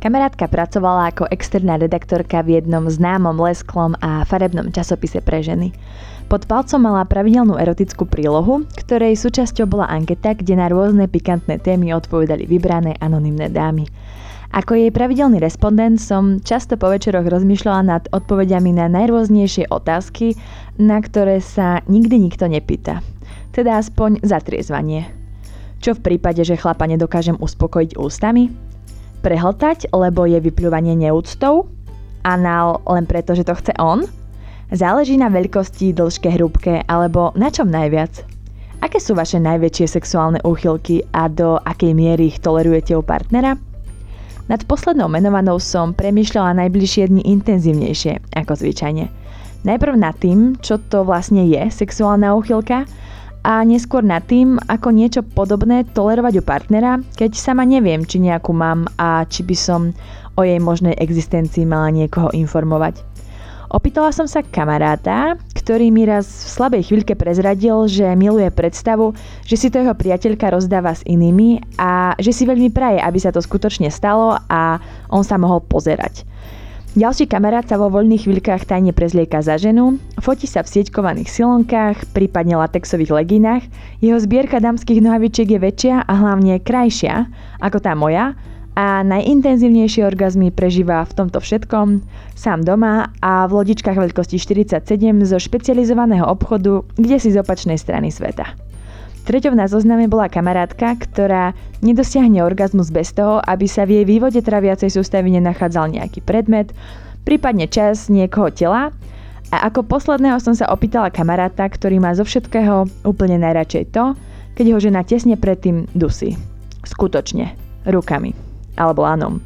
Kamarátka pracovala ako externá redaktorka v jednom známom lesklom a farebnom časopise pre ženy. Pod palcom mala pravidelnú erotickú prílohu, ktorej súčasťou bola anketa, kde na rôzne pikantné témy odpovedali vybrané anonymné dámy. Ako jej pravidelný respondent som často po večeroch rozmýšľala nad odpovediami na najrôznejšie otázky, na ktoré sa nikdy nikto nepýta. Teda aspoň zatriezvanie. Čo v prípade, že chlapa nedokážem uspokojiť ústami? Prehltať, lebo je vypľúvanie neúctou? Anál len preto, že to chce on? Záleží na veľkosti, dĺžke, hrúbke alebo na čom najviac? Aké sú vaše najväčšie sexuálne úchylky a do akej miery ich tolerujete u partnera? Nad poslednou menovanou som premýšľala najbližšie dni intenzívnejšie, ako zvyčajne. Najprv nad tým, čo to vlastne je sexuálna úchylka a neskôr nad tým, ako niečo podobné tolerovať u partnera, keď sama neviem, či nejakú mám a či by som o jej možnej existencii mala niekoho informovať. Opýtala som sa kamaráta, ktorý mi raz v slabej chvíľke prezradil, že miluje predstavu, že si to jeho priateľka rozdáva s inými a že si veľmi praje, aby sa to skutočne stalo a on sa mohol pozerať. Ďalší kamarát sa vo voľných chvíľkach tajne prezlieka za ženu, fotí sa v sieťkovaných silonkách, prípadne latexových leginách, jeho zbierka dámskych nohavičiek je väčšia a hlavne krajšia ako tá moja a najintenzívnejšie orgazmy prežíva v tomto všetkom sám doma a v lodičkách veľkosti 47 zo špecializovaného obchodu, kde si z opačnej strany sveta. Treťou na zozname bola kamarátka, ktorá nedosiahne orgazmus bez toho, aby sa v jej vývode traviacej sústavy nenachádzal nejaký predmet, prípadne čas niekoho tela. A ako posledného som sa opýtala kamaráta, ktorý má zo všetkého úplne najradšej to, keď ho žena tesne predtým dusí. Skutočne. Rukami. Alebo ánom.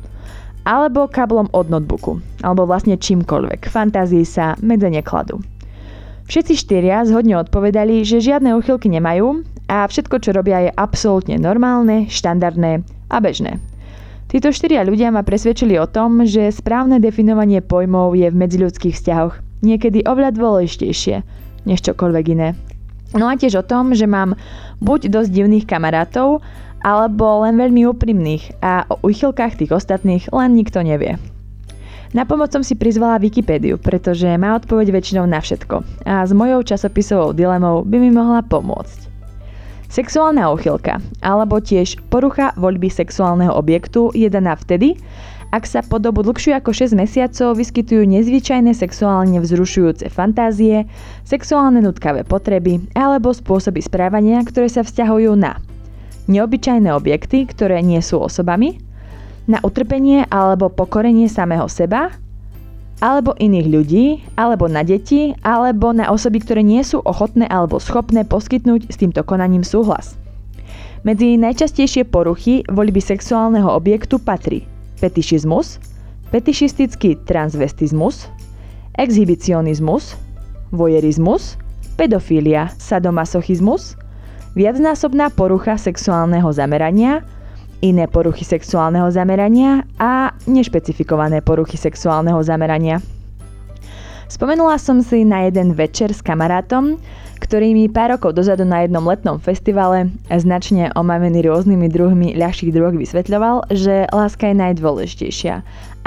Alebo kablom od notebooku. Alebo vlastne čímkoľvek. Fantázii sa medze nekladu. Všetci štyria zhodne odpovedali, že žiadne uchylky nemajú a všetko, čo robia, je absolútne normálne, štandardné a bežné. Títo štyria ľudia ma presvedčili o tom, že správne definovanie pojmov je v medziľudských vzťahoch niekedy oveľa dôležitejšie než čokoľvek iné. No a tiež o tom, že mám buď dosť divných kamarátov, alebo len veľmi úprimných a o uchylkách tých ostatných len nikto nevie. Na pomoc som si prizvala Wikipédiu, pretože má odpoveď väčšinou na všetko a s mojou časopisovou dilemou by mi mohla pomôcť. Sexuálna úchylka, alebo tiež porucha voľby sexuálneho objektu je daná vtedy, ak sa po dobu dlhšiu ako 6 mesiacov vyskytujú nezvyčajné sexuálne vzrušujúce fantázie, sexuálne nutkavé potreby alebo spôsoby správania, ktoré sa vzťahujú na neobyčajné objekty, ktoré nie sú osobami, na utrpenie alebo pokorenie samého seba, alebo iných ľudí, alebo na deti, alebo na osoby, ktoré nie sú ochotné alebo schopné poskytnúť s týmto konaním súhlas. Medzi najčastejšie poruchy voľby sexuálneho objektu patrí fetišizmus, fetišistický transvestizmus, exhibicionizmus, vojerizmus, pedofília, sadomasochizmus, viacnásobná porucha sexuálneho zamerania, iné poruchy sexuálneho zamerania a nešpecifikované poruchy sexuálneho zamerania. Spomenula som si na jeden večer s kamarátom, ktorý mi pár rokov dozadu na jednom letnom festivale značne omavený rôznymi druhmi ľahších drog vysvetľoval, že láska je najdôležitejšia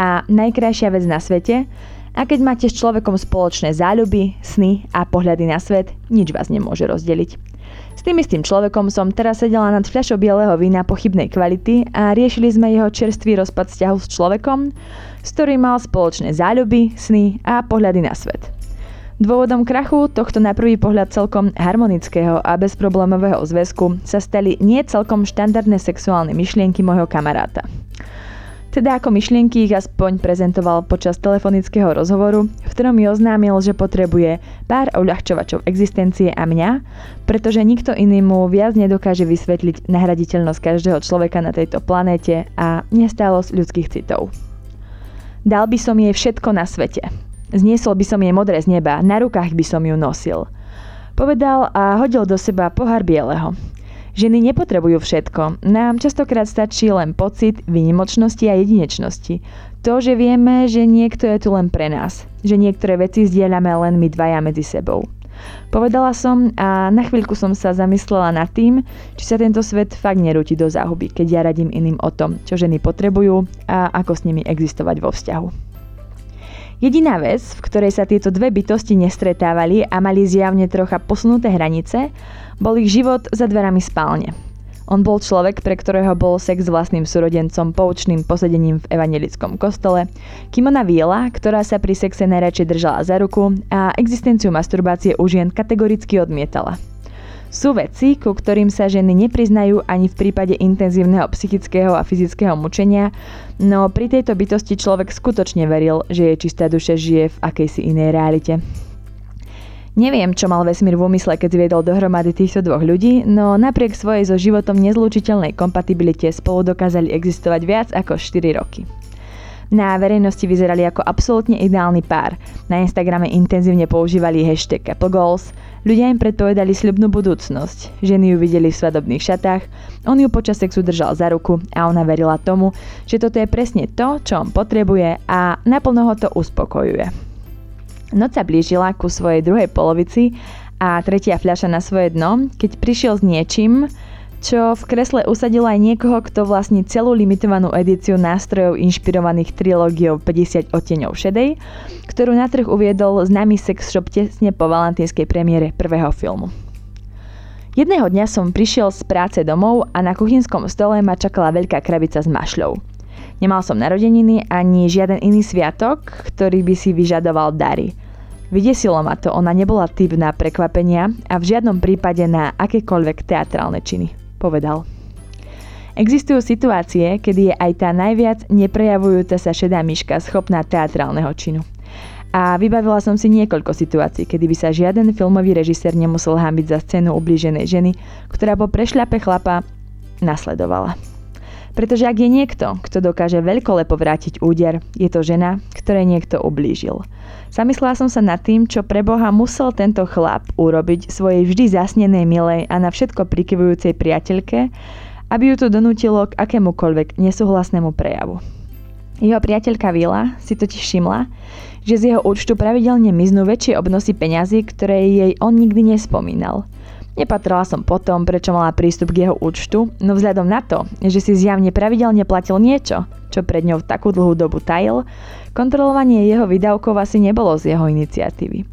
a najkrajšia vec na svete a keď máte s človekom spoločné záľuby, sny a pohľady na svet, nič vás nemôže rozdeliť. S tým istým človekom som teraz sedela nad fľašou bieleho vína pochybnej kvality a riešili sme jeho čerstvý rozpad vzťahu s človekom, s ktorým mal spoločné záľuby, sny a pohľady na svet. Dôvodom krachu tohto na prvý pohľad celkom harmonického a bezproblémového zväzku sa stali nie celkom štandardné sexuálne myšlienky môjho kamaráta. Teda ako myšlienky ich aspoň prezentoval počas telefonického rozhovoru, v ktorom mi oznámil, že potrebuje pár uľahčovačov existencie a mňa, pretože nikto iný mu viac nedokáže vysvetliť nahraditeľnosť každého človeka na tejto planéte a nestálosť ľudských citov. Dal by som jej všetko na svete. Zniesol by som jej modré z neba, na rukách by som ju nosil. Povedal a hodil do seba pohár bieleho. Ženy nepotrebujú všetko. Nám častokrát stačí len pocit vynimočnosti a jedinečnosti. To, že vieme, že niekto je tu len pre nás. Že niektoré veci zdieľame len my dvaja medzi sebou. Povedala som a na chvíľku som sa zamyslela nad tým, či sa tento svet fakt nerúti do záhuby, keď ja radím iným o tom, čo ženy potrebujú a ako s nimi existovať vo vzťahu. Jediná vec, v ktorej sa tieto dve bytosti nestretávali a mali zjavne trocha posunuté hranice, bol ich život za dverami spálne. On bol človek, pre ktorého bol sex s vlastným súrodencom poučným posedením v evangelickom kostole, kým ona Viela, ktorá sa pri sexe najradšej držala za ruku a existenciu masturbácie u žien kategoricky odmietala. Sú veci, ku ktorým sa ženy nepriznajú ani v prípade intenzívneho psychického a fyzického mučenia, no pri tejto bytosti človek skutočne veril, že jej čistá duše žije v akejsi inej realite. Neviem, čo mal vesmír v úmysle, keď zviedol dohromady týchto dvoch ľudí, no napriek svojej so životom nezlučiteľnej kompatibilite spolu dokázali existovať viac ako 4 roky. Na verejnosti vyzerali ako absolútne ideálny pár. Na Instagrame intenzívne používali hashtag Apple Goals, ľudia im predpovedali sľubnú budúcnosť. Ženy ju videli v svadobných šatách, on ju počas sexu držal za ruku a ona verila tomu, že toto je presne to, čo on potrebuje a naplno ho to uspokojuje. Noc sa blížila ku svojej druhej polovici a tretia fľaša na svoje dno, keď prišiel s niečím, čo v kresle usadilo aj niekoho, kto vlastní celú limitovanú edíciu nástrojov inšpirovaných trilógiou 50 odteňov šedej, ktorú na trh uviedol známy sex shop tesne po valentínskej premiére prvého filmu. Jedného dňa som prišiel z práce domov a na kuchynskom stole ma čakala veľká krabica s mašľou. Nemal som narodeniny ani žiaden iný sviatok, ktorý by si vyžadoval dary. Vydesilo ma to, ona nebola typ na prekvapenia a v žiadnom prípade na akékoľvek teatrálne činy, povedal. Existujú situácie, kedy je aj tá najviac neprejavujúca sa šedá myška schopná teatrálneho činu. A vybavila som si niekoľko situácií, kedy by sa žiaden filmový režisér nemusel hambiť za scénu ublíženej ženy, ktorá po prešľape chlapa nasledovala. Pretože ak je niekto, kto dokáže veľkolepo vrátiť úder, je to žena, ktorej niekto ublížil. Zamyslela som sa nad tým, čo pre Boha musel tento chlap urobiť svojej vždy zasnenej milej a na všetko prikyvujúcej priateľke, aby ju to donútilo k akémukoľvek nesúhlasnému prejavu. Jeho priateľka Vila si totiž všimla, že z jeho účtu pravidelne miznú väčšie obnosy peňazí, ktoré jej on nikdy nespomínal – Nepatrala som potom, prečo mala prístup k jeho účtu, no vzhľadom na to, že si zjavne pravidelne platil niečo, čo pred ňou takú dlhú dobu tajil, kontrolovanie jeho výdavkov asi nebolo z jeho iniciatívy.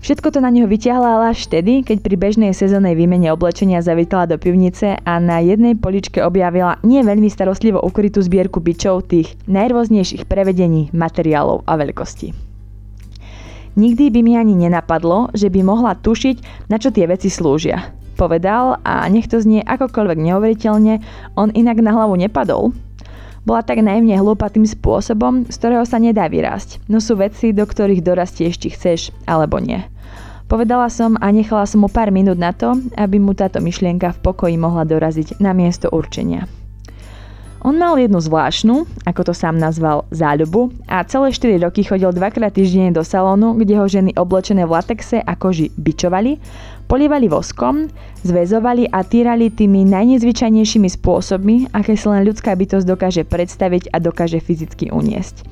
Všetko to na neho vyťahla ale až vtedy, keď pri bežnej sezónnej výmene oblečenia zavítala do pivnice a na jednej poličke objavila nie veľmi starostlivo ukrytú zbierku bičov tých najrôznejších prevedení, materiálov a veľkostí. Nikdy by mi ani nenapadlo, že by mohla tušiť, na čo tie veci slúžia. Povedal a nech to znie akokoľvek neuveriteľne, on inak na hlavu nepadol. Bola tak najmne hlúpa tým spôsobom, z ktorého sa nedá vyrásť, no sú veci, do ktorých dorastieš, či chceš, alebo nie. Povedala som a nechala som mu pár minút na to, aby mu táto myšlienka v pokoji mohla doraziť na miesto určenia. On mal jednu zvláštnu, ako to sám nazval, záľubu a celé 4 roky chodil dvakrát týždenne do salónu, kde ho ženy oblečené v latexe a koži bičovali, polievali voskom, zväzovali a týrali tými najnezvyčajnejšími spôsobmi, aké si len ľudská bytosť dokáže predstaviť a dokáže fyzicky uniesť.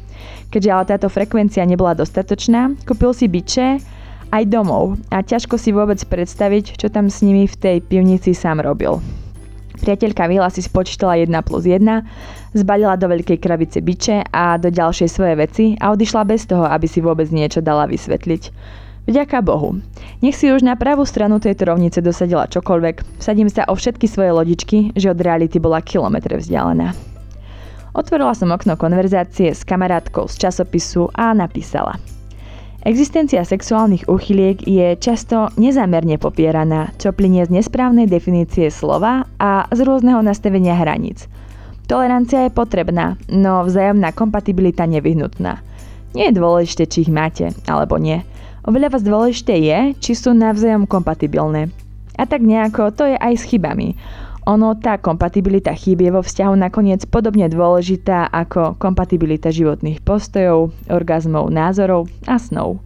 Keďže ale táto frekvencia nebola dostatočná, kúpil si biče aj domov a ťažko si vôbec predstaviť, čo tam s nimi v tej pivnici sám robil. Priateľka Vila si spočítala 1 plus 1, zbalila do veľkej krabice biče a do ďalšej svoje veci a odišla bez toho, aby si vôbec niečo dala vysvetliť. Vďaka Bohu. Nech si už na pravú stranu tejto rovnice dosadila čokoľvek, sadím sa o všetky svoje lodičky, že od reality bola kilometre vzdialená. Otvorila som okno konverzácie s kamarátkou z časopisu a napísala – Existencia sexuálnych úchyliek je často nezamerne popieraná, čo plinie z nesprávnej definície slova a z rôzneho nastavenia hraníc. Tolerancia je potrebná, no vzájomná kompatibilita nevyhnutná. Nie je dôležité, či ich máte, alebo nie. Oveľa vás dôležité je, či sú navzájom kompatibilné. A tak nejako to je aj s chybami. Ono, tá kompatibilita chýb je vo vzťahu nakoniec podobne dôležitá ako kompatibilita životných postojov, orgazmov, názorov a snov.